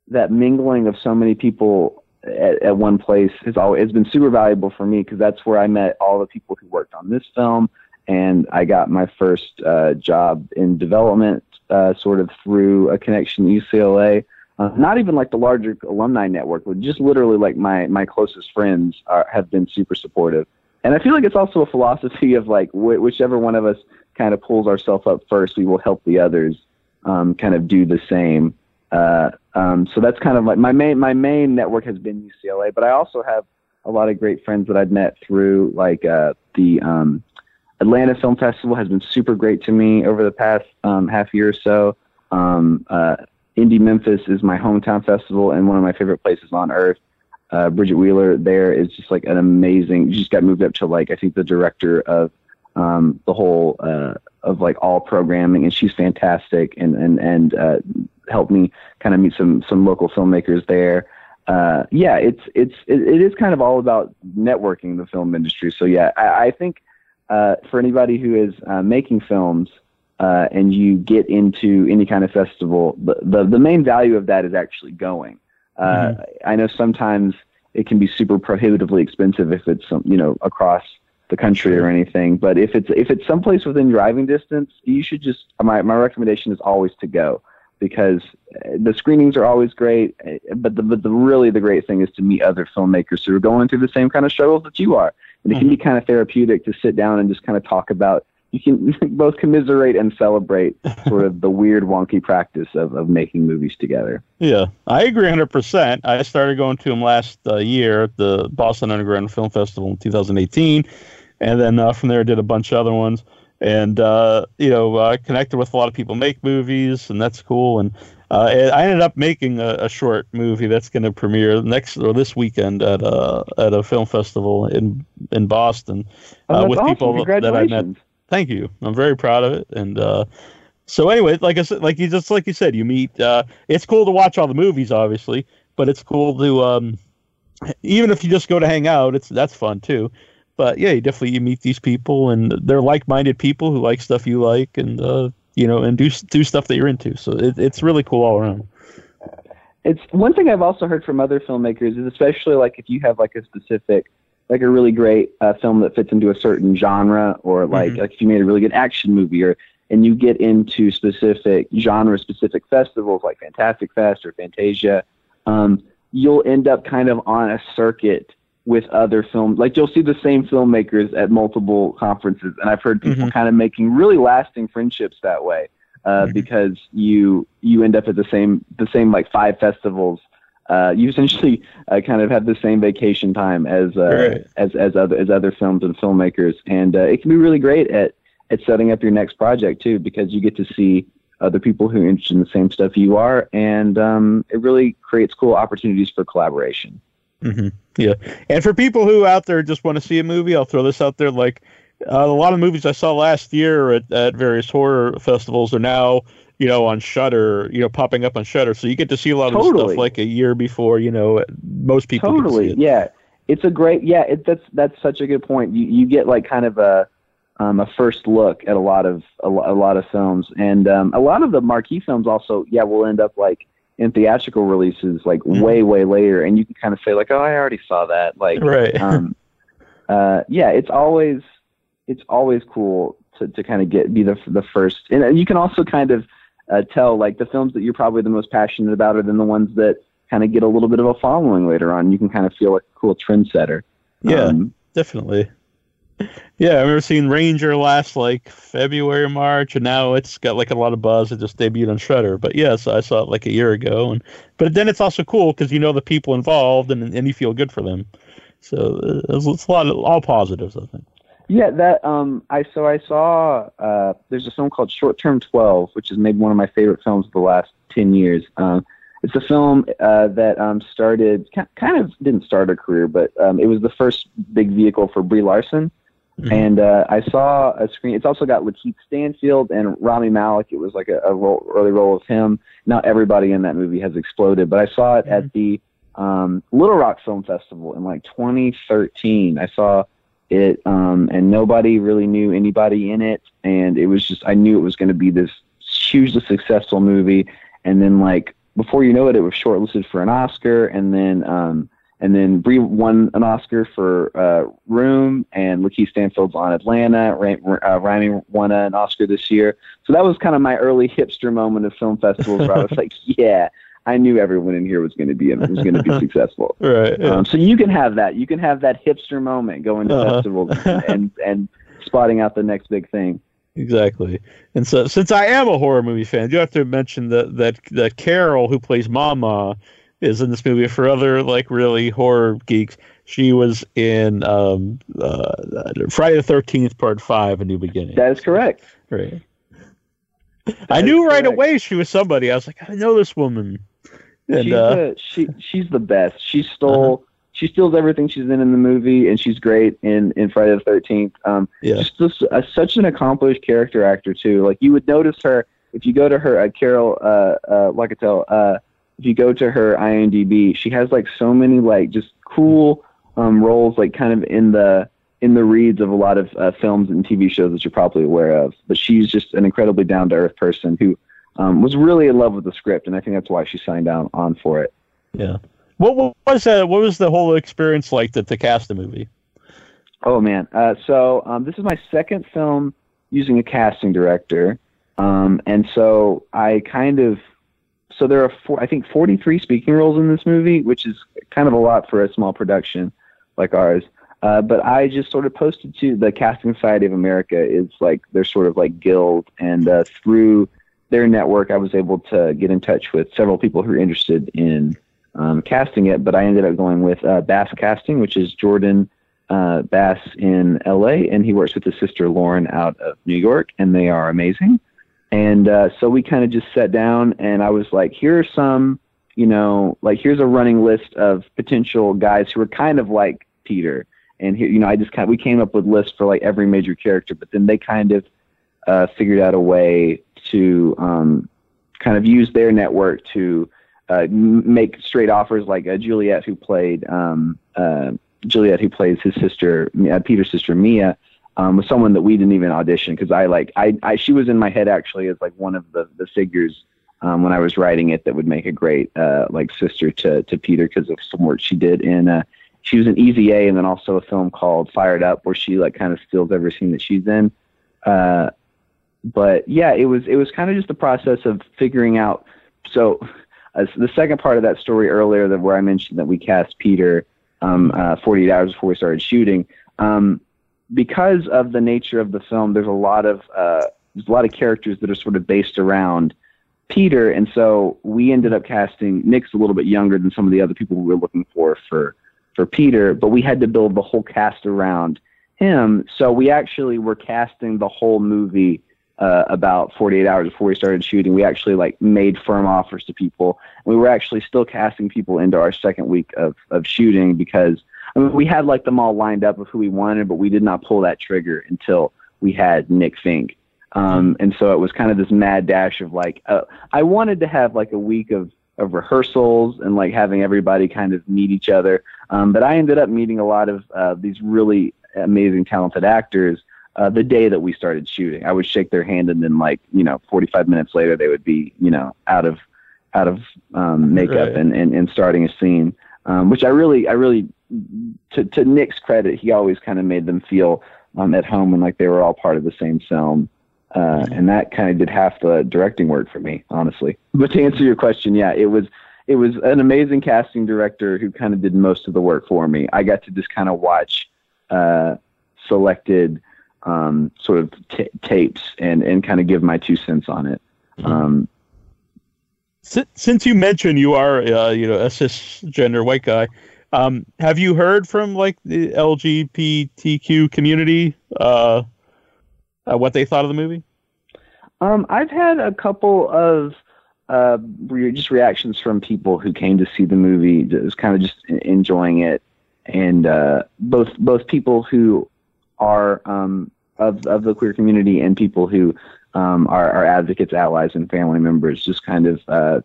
that mingling of so many people at, at one place has always it's been super valuable for me because that's where I met all the people who worked on this film, and I got my first uh, job in development uh, sort of through a connection at UCLA. Uh, not even like the larger alumni network, but just literally like my my closest friends are, have been super supportive. And I feel like it's also a philosophy of like wh- whichever one of us kind of pulls ourselves up first, we will help the others um, kind of do the same. Uh, um, so that's kind of like my main my main network has been UCLA, but I also have a lot of great friends that I've met through like uh, the um, Atlanta Film Festival has been super great to me over the past um, half year or so. Um, uh, Indie Memphis is my hometown festival and one of my favorite places on earth. Uh, Bridget Wheeler there is just like an amazing. She just got moved up to like I think the director of um, the whole uh, of like all programming, and she's fantastic and and and uh, helped me kind of meet some some local filmmakers there. Uh, yeah, it's it's it, it is kind of all about networking the film industry. So yeah, I, I think uh, for anybody who is uh, making films uh, and you get into any kind of festival, the, the the main value of that is actually going. Uh, I know sometimes it can be super prohibitively expensive if it's some you know across the country or anything. But if it's if it's someplace within driving distance, you should just my my recommendation is always to go because uh, the screenings are always great. uh, But the but the really the great thing is to meet other filmmakers who are going through the same kind of struggles that you are, and it can be kind of therapeutic to sit down and just kind of talk about. You can both commiserate and celebrate sort of the weird, wonky practice of, of making movies together. Yeah, I agree 100%. I started going to them last uh, year at the Boston Underground Film Festival in 2018. And then uh, from there, I did a bunch of other ones. And, uh, you know, I connected with a lot of people who make movies, and that's cool. And uh, I ended up making a, a short movie that's going to premiere next or this weekend at a, at a film festival in, in Boston Oh, uh, with awesome. people that I met. Thank you. I'm very proud of it. And uh, so anyway, like I said, like you just like you said, you meet. Uh, it's cool to watch all the movies, obviously, but it's cool to um, even if you just go to hang out, it's that's fun too. But yeah, you definitely you meet these people, and they're like-minded people who like stuff you like, and uh, you know, and do do stuff that you're into. So it, it's really cool all around. it's one thing I've also heard from other filmmakers is especially like if you have like a specific, like a really great uh, film that fits into a certain genre, or like Mhm. like if you made a really good action movie, or and you get into specific genre specific festivals like Fantastic Fest or Fantasia, um, you'll end up kind of on a circuit with other films. Like you'll see the same filmmakers at multiple conferences, and I've heard people kind of making really lasting friendships that way uh, Mhm. because you you end up at the same the same like five festivals. Uh, you essentially uh, kind of have the same vacation time as uh, Right. as as other as other films and filmmakers, and uh, it can be really great at at setting up your next project too because you get to see other people who are interested in the same stuff you are, and um, it really creates cool opportunities for collaboration. hmm Yeah, and for people who out there just want to see a movie, I'll throw this out there. Like uh, a lot of movies I saw last year at, at various horror festivals are now, you know, on Shudder. You know, popping up on Shudder, so you get to see a lot of Totally. stuff like a year before. You know, most people totally it. yeah it's a great yeah it, that's that's such a good point you you get like kind of a um, a first look at a lot of a, a lot of films and um, a lot of the marquee films also yeah will end up like in theatrical releases like Mhm. way way later and you can kind of say like oh i already saw that like Right. um, uh, yeah, it's always it's always cool to, to kind of get be the the first, and you can also kind of uh, tell like the films that you're probably the most passionate about are then the ones that kind of get a little bit of a following later on. You can kind of feel like a cool trendsetter. Yeah. Um, Definitely. Yeah, I remember seeing Ranger last like February March, and now it's got like a lot of buzz. It just debuted on Shudder, but yes, I saw it like a year ago, and but then it's also cool because you know the people involved, and and you feel good for them. So uh, it's, it's a lot of all positives, I think. Yeah, that um, I so I saw uh, there's a film called Short Term Twelve, which is maybe one of my favorite films of the last ten years. Um, it's a film uh, that um, started kind of didn't start a career, but um, it was the first big vehicle for Brie Larson. Mhm. And uh, I saw a screen. It's also got LaKeith Stanfield and Rami Malek. It was like a, a role, early role of him. Not everybody in that movie has exploded, but I saw it at the um, Little Rock Film Festival in like 2013. I saw it, um, and nobody really knew anybody in it, and it was just I knew it was going to be this hugely successful movie. And then like before you know it, it was shortlisted for an Oscar, and then um, and then Brie won an Oscar for uh, Room, and LaKeith Stanfield's on Atlanta. Uh, won an Oscar this year, so that was kind of my early hipster moment of film festivals, where I was like, yeah. I knew everyone in here was going to be was going to be successful. Right. yeah. Um, so you can have that. You can have that hipster moment going to Uh-huh. festivals and and spotting out the next big thing. Exactly. And so, since I am a horror movie fan, you have to mention that that that Carol, who plays Mamaw, is in this movie. For other like really horror geeks, she was in um, uh, Friday the Thirteenth Part Five: A New Beginning. That is correct. right. I is knew right away she was somebody. I was like, I know this woman. And she's uh, the, she she's the best. She stole she steals everything she's in in the movie, and she's great in in Friday the Thirteenth. Um, yeah, just this, uh, such an accomplished character actor too. Like you would notice her if you go to her uh, Carol uh, uh, Locatell. Uh, if you go to her IMDb, she has like so many like just cool um, roles, like kind of in the in the reads of a lot of uh, films and TV shows that you're probably aware of. But she's just an incredibly down to earth person who um, was really in love with the script, and I think that's why she signed on on for it. yeah. What, what was that? What was the whole experience like to, to cast the movie? Oh man! Uh, so um, this is my second film using a casting director, um, and so I kind of so there are four, I think 43 speaking roles in this movie, which is kind of a lot for a small production like ours. Uh, but I just sort of posted to the Casting Society of America. It's like they're sort of like guild, and uh, through their network, I was able to get in touch with several people who are interested in um, casting it. But I ended up going with uh, Bass Casting, which is Jordan uh, Bass in LA, and he works with his sister Lauren out of New York, and they are amazing. And uh, so we kind of just sat down, and I was like, here are some, you know, like here's a running list of potential guys who are kind of like Peter. And here, you know, I just kind of, we came up with lists for like every major character, but then they kind of uh, figured out a way to um, kind of use their network to uh, make straight offers, like uh, Juliet, who played um, uh, Juliet, who plays his sister, uh, Peter's sister Mia, um, was someone that we didn't even audition because I like I, I she was in my head actually as like one of the the figures um, when I was writing it that would make a great uh, like sister to to Peter because of some work she did in uh, she was in Easy A and then also a film called Fired Up where she like kind of steals every scene that she's in. Uh, but yeah, it was it was kind of just the process of figuring out. So uh, the second part of that story earlier, that where I mentioned that we cast Peter um, uh, 48 hours before we started shooting, um, because of the nature of the film, there's a lot of uh, there's a lot of characters that are sort of based around Peter, and so we ended up casting Nick's a little bit younger than some of the other people we were looking for for for Peter, but we had to build the whole cast around him. So we actually were casting the whole movie uh, about 48 hours before we started shooting. We actually like made firm offers to people. We were actually still casting people into our second week of of shooting because I mean, we had like them all lined up of who we wanted, but we did not pull that trigger until we had Nick Fink. Um, and so it was kind of this mad dash of like, uh, I wanted to have like a week of, of rehearsals and like having everybody kind of meet each other. Um, but I ended up meeting a lot of uh, these really amazing, talented actors uh, the day that we started shooting. I would shake their hand and then like, you know, 45 minutes later, they would be, you know, out of, out of um, makeup Right. and, and, and starting a scene, um, which I really, I really, to, to Nick's credit, he always kind of made them feel um, at home and like they were all part of the same film. Uh, and that kind of did half the directing work for me, honestly. But to answer your question, yeah, it was it was an amazing casting director who kind of did most of the work for me. I got to just kind of watch uh, selected um, sort of t- tapes and and kind of give my two cents on it. Um, Since, since you mentioned you are, uh, you know, a cisgender white guy, um, have you heard from like the LGBTQ community uh, uh, what they thought of the movie? Um, I've had a couple of uh, re- just reactions from people who came to see the movie, just kind of just enjoying it, and uh, both both people who are um, of of the queer community and people who um, are, are advocates, allies, and family members, just kind of uh,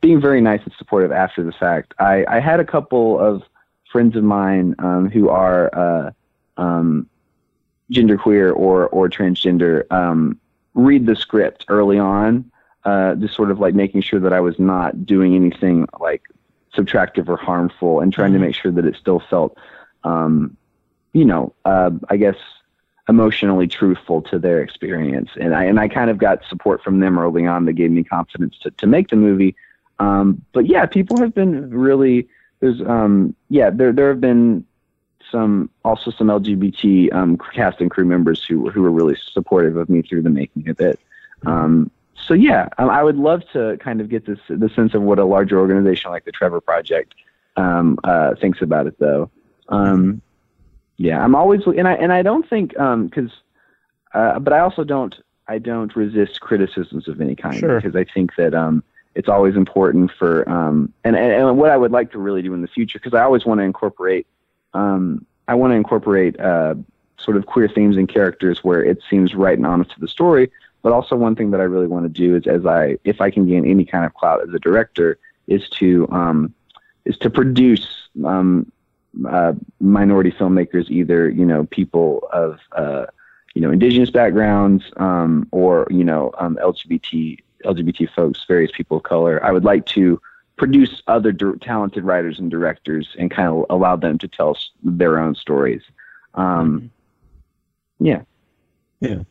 being very nice and supportive after the fact. I, I had a couple of friends of mine um, who are uh, um, genderqueer or or transgender um, read the script early on, uh, just sort of like making sure that I was not doing anything like subtractive or harmful, and trying to make sure that it still felt, um, you know, uh, I guess emotionally truthful to their experience. And I and I kind of got support from them early on that gave me confidence to to make the movie. Um, but yeah, people have been really there's um yeah there there have been some also some LGBT um, cast and crew members who who were really supportive of me through the making of it. Um, so yeah, I would love to kind of get this the sense of what a larger organization like the Trevor Project um, uh, thinks about it, though. Um, yeah, I'm always and I and I don't think because, um, uh, but I also don't I don't resist criticisms of any kind Sure. because I think that um, it's always important for um, and, and and what I would like to really do in the future because I always want to incorporate um, I want to incorporate uh, sort of queer themes and characters where it seems right and honest to the story. But also one thing that I really want to do is as I if I can gain any kind of clout as a director is to um, is to produce um, uh, minority filmmakers, either you know people of uh, you know indigenous backgrounds um, or you know um, LGBT LGBT folks, various people of color. I would like to produce other dir- talented writers and directors and kind of allow them to tell s- their own stories. Um, yeah. Yeah.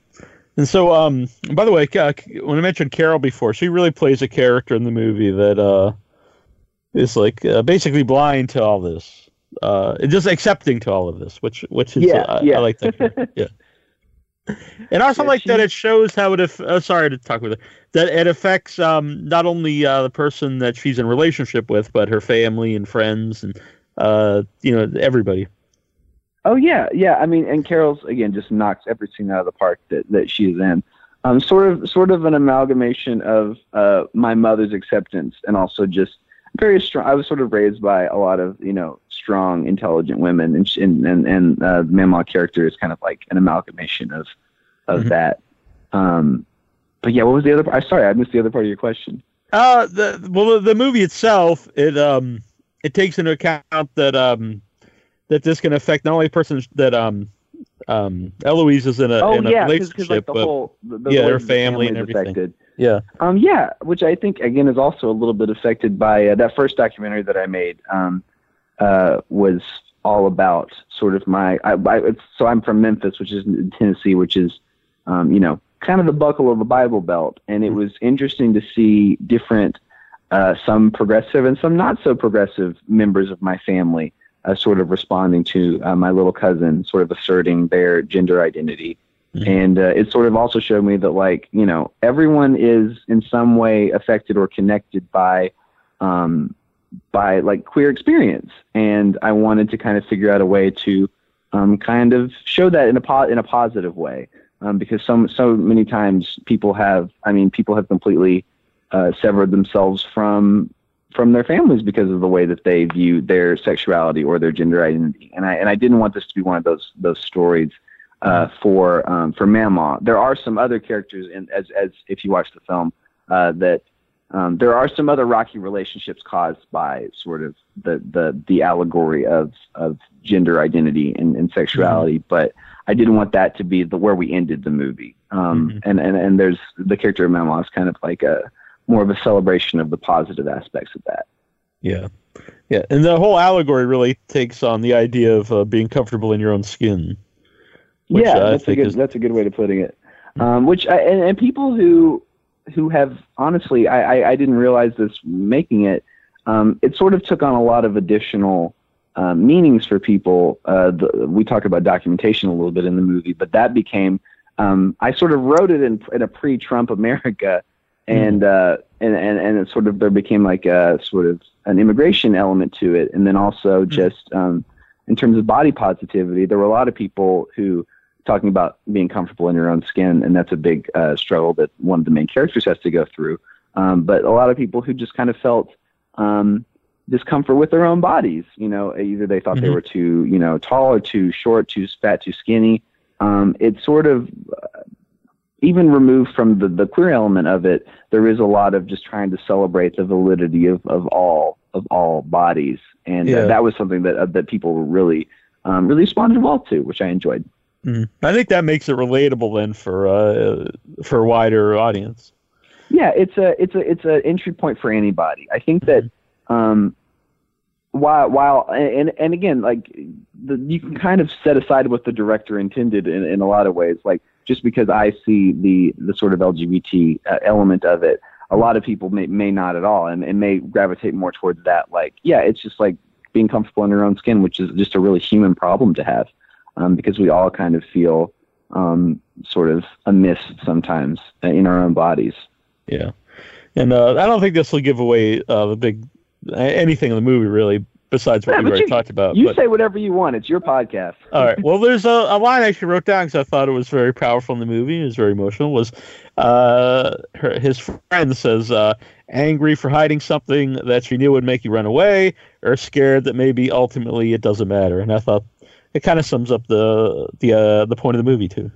And so, um, by the way, uh, when I mentioned Carol before, she really plays a character in the movie that uh, is like uh, basically blind to all this, uh, just accepting to all of this, which which is Yeah, uh, yeah. I like that. character, yeah. And I also Yeah, like that it shows how it. Aff- uh, sorry to talk with her. That it affects um, not only uh, the person that she's in relationship with, but her family and friends, and uh, you know everybody. Oh yeah, yeah. I mean, and Carol's again just knocks everything out of the park that that she's in. Um, sort of, sort of an amalgamation of uh, my mother's acceptance and also just very strong. I was sort of raised by a lot of you know strong, intelligent women, and sh- and and, and uh, Mamaw character is kind of like an amalgamation of of Mhm. that. Um, but yeah, what was the other? I sorry, I missed the other part of your question. Uh, the well, the, movie itself, it um, it takes into account that um, that this can affect not only persons that um, um, Eloise is in a Oh in a yeah, relationship, because like the but whole the, the yeah, way her the family and everything. affected. Yeah, Um, yeah, which I think again is also a little bit affected by uh, that first documentary that I made. Um, uh, was all about sort of my. I, I, it's, so I'm from Memphis, which is in Tennessee, which is, um, you know, kind of the buckle of the Bible Belt, and it was interesting to see different, uh, some progressive and some not so progressive members of my family, uh, sort of responding to uh, my little cousin, sort of asserting their gender identity Mhm. and uh, it sort of also showed me that like you know everyone is in some way affected or connected by um, by like queer experience. And i wanted to kind of figure out a way to um, kind of show that in a po- in a positive way. Um, because so so many times people have i mean people have completely uh, severed themselves from from their families because of the way that they view their sexuality or their gender identity. And i and i didn't want this to be one of those those stories uh, for um, for Mamaw. There are some other characters in as as if you watch the film uh, that um, there are some other rocky relationships caused by sort of the the the allegory of of gender identity and, and sexuality. But I didn't want that to be the where we ended the movie. Um, Mhm. And and and there's the character of Mamaw is kind of like a more of a celebration of the positive aspects of that. yeah, yeah. And the whole allegory really takes on the idea of uh, being comfortable in your own skin. Yeah, I that's a good is- that's a good way to putting it. Um, which I, and, and people who who have honestly, I, I, I didn't realize this making it. Um, it sort of took on a lot of additional uh, meanings for people. Uh, the, we talk about documentation a little bit in the movie, but that became um, I sort of wrote it in, in a pre-Trump America, and uh, and and and it sort of there became like a sort of an immigration element to it, and then also just um, in terms of body positivity, there were a lot of people who talking about being comfortable in your own skin, and that's a big uh, struggle that one of the main characters has to go through. Um, but a lot of people who just kind of felt um, discomfort with their own bodies. You know, either they thought they Mhm. were too, you know, tall or too short, too fat, too skinny. um, it's sort of uh, even removed from the, the queer element of it, there is a lot of just trying to celebrate the validity of, of all of all bodies, and Yeah. uh, that was something that uh, that people were really um, really responded well to, which I enjoyed. Mm. I think that makes it relatable then for uh, for a wider audience. Yeah, it's a it's a it's an entry point for anybody. I think that um, while while and and again, like the, you can kind of set aside what the director intended in, in a lot of ways. Like just because I see the the sort of LGBT uh, element of it, a lot of people may may not at all, and, and may gravitate more towards that. Like, yeah, it's just like being comfortable in your own skin, which is just a really human problem to have, um, because we all kind of feel um, sort of amiss sometimes in our own bodies. Yeah, and uh, I don't think this will give away uh, the big anything in the movie really, besides what Yeah, we already you- talked about. You but- say whatever you want. It's your podcast. All right. Well, there's a, a line I actually wrote down because I thought it was very powerful in the movie. It was very emotional. Was uh, her, his friend says, uh, "Angry for hiding something that she knew would make you run away, or scared that maybe ultimately it doesn't matter." And I thought it kind of sums up the the uh, the point of the movie too.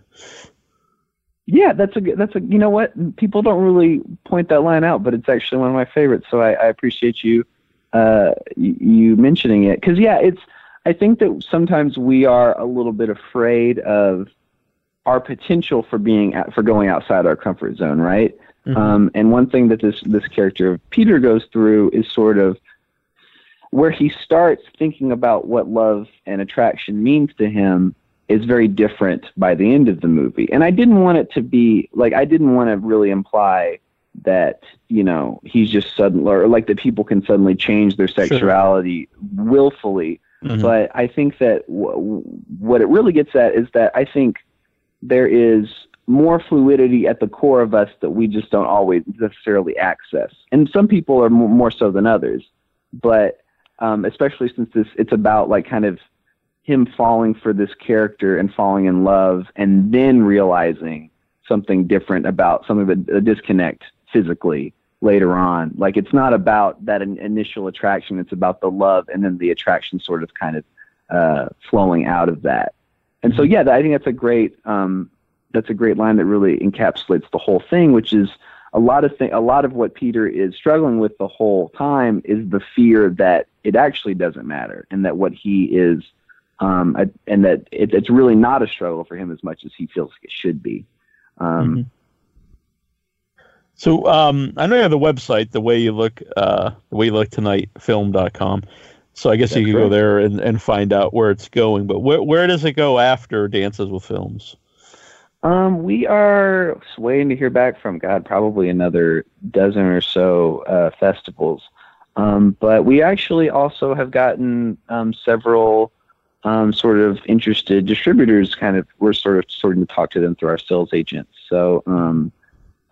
Yeah, that's a good- that's a you know what people don't really point that line out, but it's actually one of my favorites. So I, I appreciate you uh, you mentioning it because yeah, it's I think that sometimes we are a little bit afraid of our potential for being for going outside our comfort zone, right? Mhm. Um, and one thing that this this character of Peter goes through is sort of where he starts thinking about what love and attraction means to him is very different by the end of the movie. And I didn't want it to be like I didn't want to really imply that you know he's just suddenly or like that people can suddenly change their sexuality willfully Mhm. but I think that w- what it really gets at is that I think there is more fluidity at the core of us that we just don't always necessarily access. And some people are more, more so than others. But um, especially since this, it's about like kind of him falling for this character and falling in love and then realizing something different about something that a disconnect physically later on. Like it's not about that in, initial attraction; it's about the love and then the attraction sort of kind of uh, flowing out of that. And so, yeah, I think that's a great um, that's a great line that really encapsulates the whole thing, which is a lot of thing, a lot of what Peter is struggling with the whole time is the fear that it actually doesn't matter, and that what he is, um, a- and that it, it's really not a struggle for him as much as he feels like it should be. Um, Mhm. So um, I know you have the website, the way you look, uh, the way you look tonight, film.com. So I guess you can go there and, and find out where it's going. But where where does it go after Dances with Films? Um, we are waiting to hear back from God, probably another dozen or so uh, festivals. Um, but we actually also have gotten um, several um, sort of interested distributors. Kind of, we're sort of starting to talk to them through our sales agents. So, um,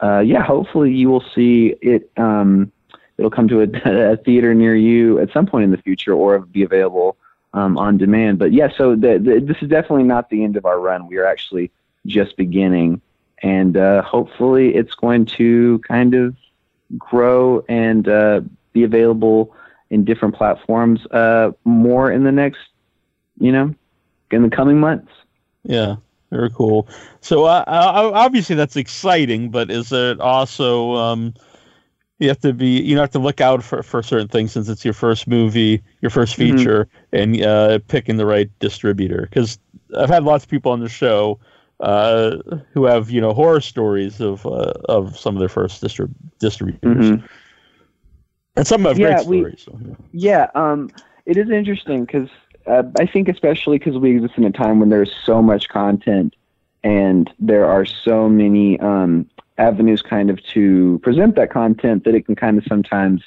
uh, yeah, hopefully you will see it. Um, it'll come to a, a theater near you at some point in the future, or be available um, on demand. But yeah, so the, the, this is definitely not the end of our run. We are actually just beginning, and uh, hopefully it's going to kind of grow and uh, be available in different platforms uh, more in the next, you know, in the coming months. Yeah, very cool. So uh, uh, obviously that's exciting, but is it also um, you have to be you have to look out for, for certain things since it's your first movie, your first Mhm. feature, and uh, picking the right distributor. Because I've had lots of people on the show uh, who have you know horror stories of uh, of some of their first distrib- distributors, Mhm. And some have Yeah, great we- stories. so, yeah. Yeah, um, it is interesting because uh, I think especially because we exist in a time when there's so much content and there are so many um, avenues kind of to present that content that it can kind of sometimes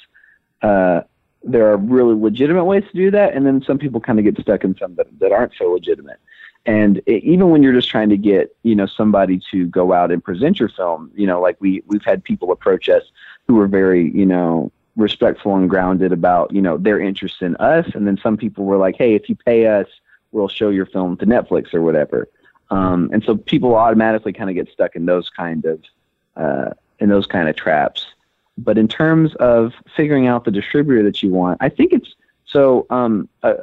uh, there are really legitimate ways to do that, and then some people kind of get stuck in some that, that aren't so legitimate. And it, even when you're just trying to get you know somebody to go out and present your film, you know, like we we've had people approach us who were very you know respectful and grounded about you know their interest in us. And then some people were like hey if you pay us we'll show your film to netflix or whatever. Um, and so people automatically kind of get stuck in those kind of uh, in those kind of traps. But in terms of figuring out the distributor that you want i think it's so um, uh,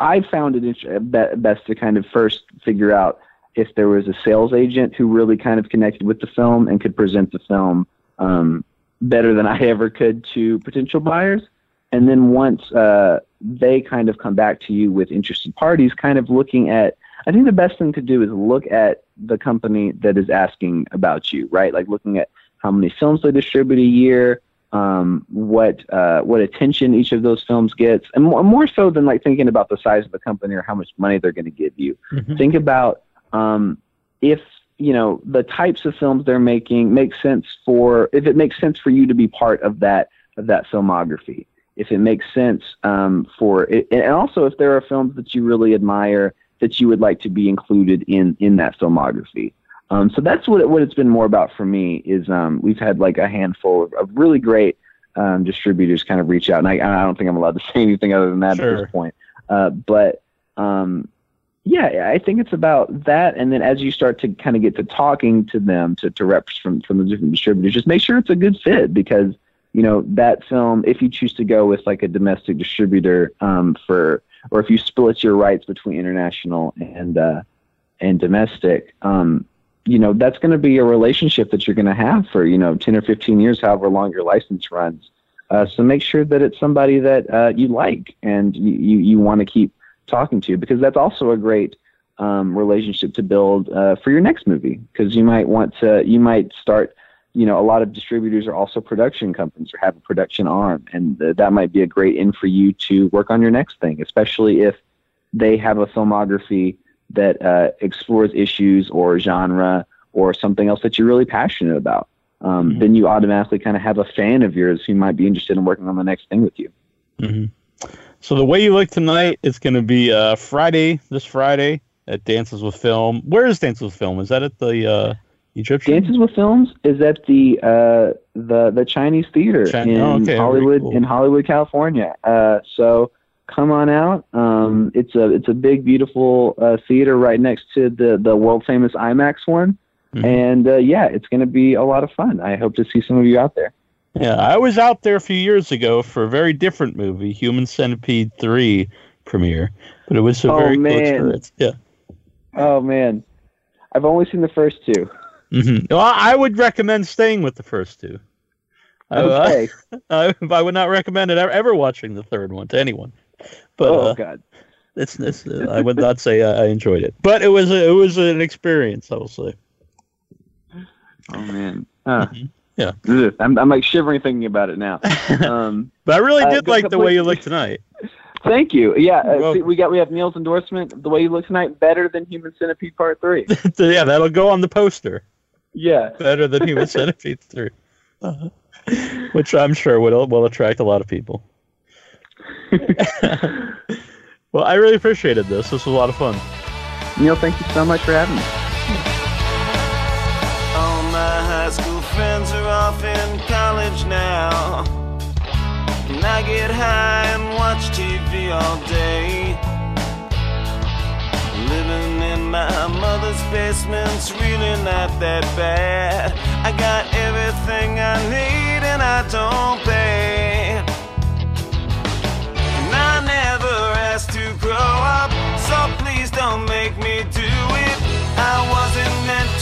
I found it best to kind of first figure out if there was a sales agent who really kind of connected with the film and could present the film um, better than I ever could to potential buyers. And then once uh, they kind of come back to you with interested parties, kind of looking at, I think the best thing to do is look at the company that is asking about you, right? Like looking at how many films they distribute a year, um, what uh, what attention each of those films gets, and more, more so than like thinking about the size of the company or how much money they're going to give you. Mhm. Think about um, if you know the types of films they're making make sense for if it makes sense for you to be part of that of that filmography. If it makes sense um, for it, and also if there are films that you really admire that you would like to be included in in that filmography. Um, so that's what it, what it's been more about for me is um, we've had like a handful of, of really great um, distributors kind of reach out, and I, I don't think I'm allowed to say anything other than that at this point. Uh, but um, yeah, I think it's about that, and then as you start to kind of get to talking to them, to, to reps from from the different distributors, just make sure it's a good fit because you know that film. If you choose to go with like a domestic distributor um, for, or if you split your rights between international and uh, and domestic, um, you know that's going to be a relationship that you're going to have for you know 10 or 15 years however long your license runs uh, so make sure that it's somebody that uh, you like and you, you, you want to keep talking to because that's also a great um, relationship to build uh, for your next movie because you might want to you might start you know a lot of distributors are also production companies or have a production arm and th- that might be a great in for you to work on your next thing especially if they have a filmography that uh, explores issues or genre or something else that you're really passionate about. Um, Mhm. Then you automatically kind of have a fan of yours who might be interested in working on the next thing with you. hmm So the way you look tonight is going to be uh, Friday, this Friday at Dances with Film. Where is Dances with Film? Is that at the uh, Egyptian? Dances with Films is at the uh, the the Chinese Theater Chi- in oh, okay, Hollywood cool. in Hollywood, California. Uh, so come on out. Um, it's a it's a big, beautiful uh, theater right next to the the world famous IMAX one. Mhm. And uh, yeah, it's going to be a lot of fun. I hope to see some of you out there. Yeah, I was out there a few years ago for a very different movie, Human Centipede 3 premiere, but it was a Oh, very man. cool experience. Yeah. Oh man, I've only seen the first two. hmm Well, I would recommend staying with the first two. I- Okay. I, I would not recommend it ever, ever watching the third one to anyone. But oh uh, god. it's, it's, uh, I would not say I, I enjoyed it, but it was a, it was an experience. I will say. Oh man. Huh. Mhm. Yeah. I'm I'm like shivering thinking about it now. Um, But I really Uh, did go- like the way you look tonight. thank you. Yeah. Uh, see, we got we have Neil's endorsement. The way you look tonight better than Human Centipede Part Three. So, yeah, that'll go on the poster. yeah. Better than Human Centipede 3. Uh, which I'm sure will will attract a lot of people. well, I really appreciated this. This was a lot of fun. Neil, thank you so much for having me. Now. And I get high and watch TV all day. Living in my mother's basement's really not that bad. I got everything I need and I don't pay. And I never asked to grow up, so please don't make me do it. I wasn't meant to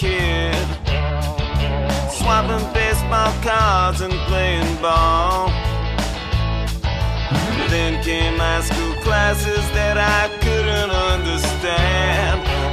kid. Swapping baseball cards and playing ball. Then came high school classes that I couldn't understand.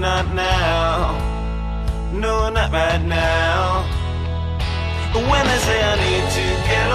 Not now. No, not right now. When they say I need to get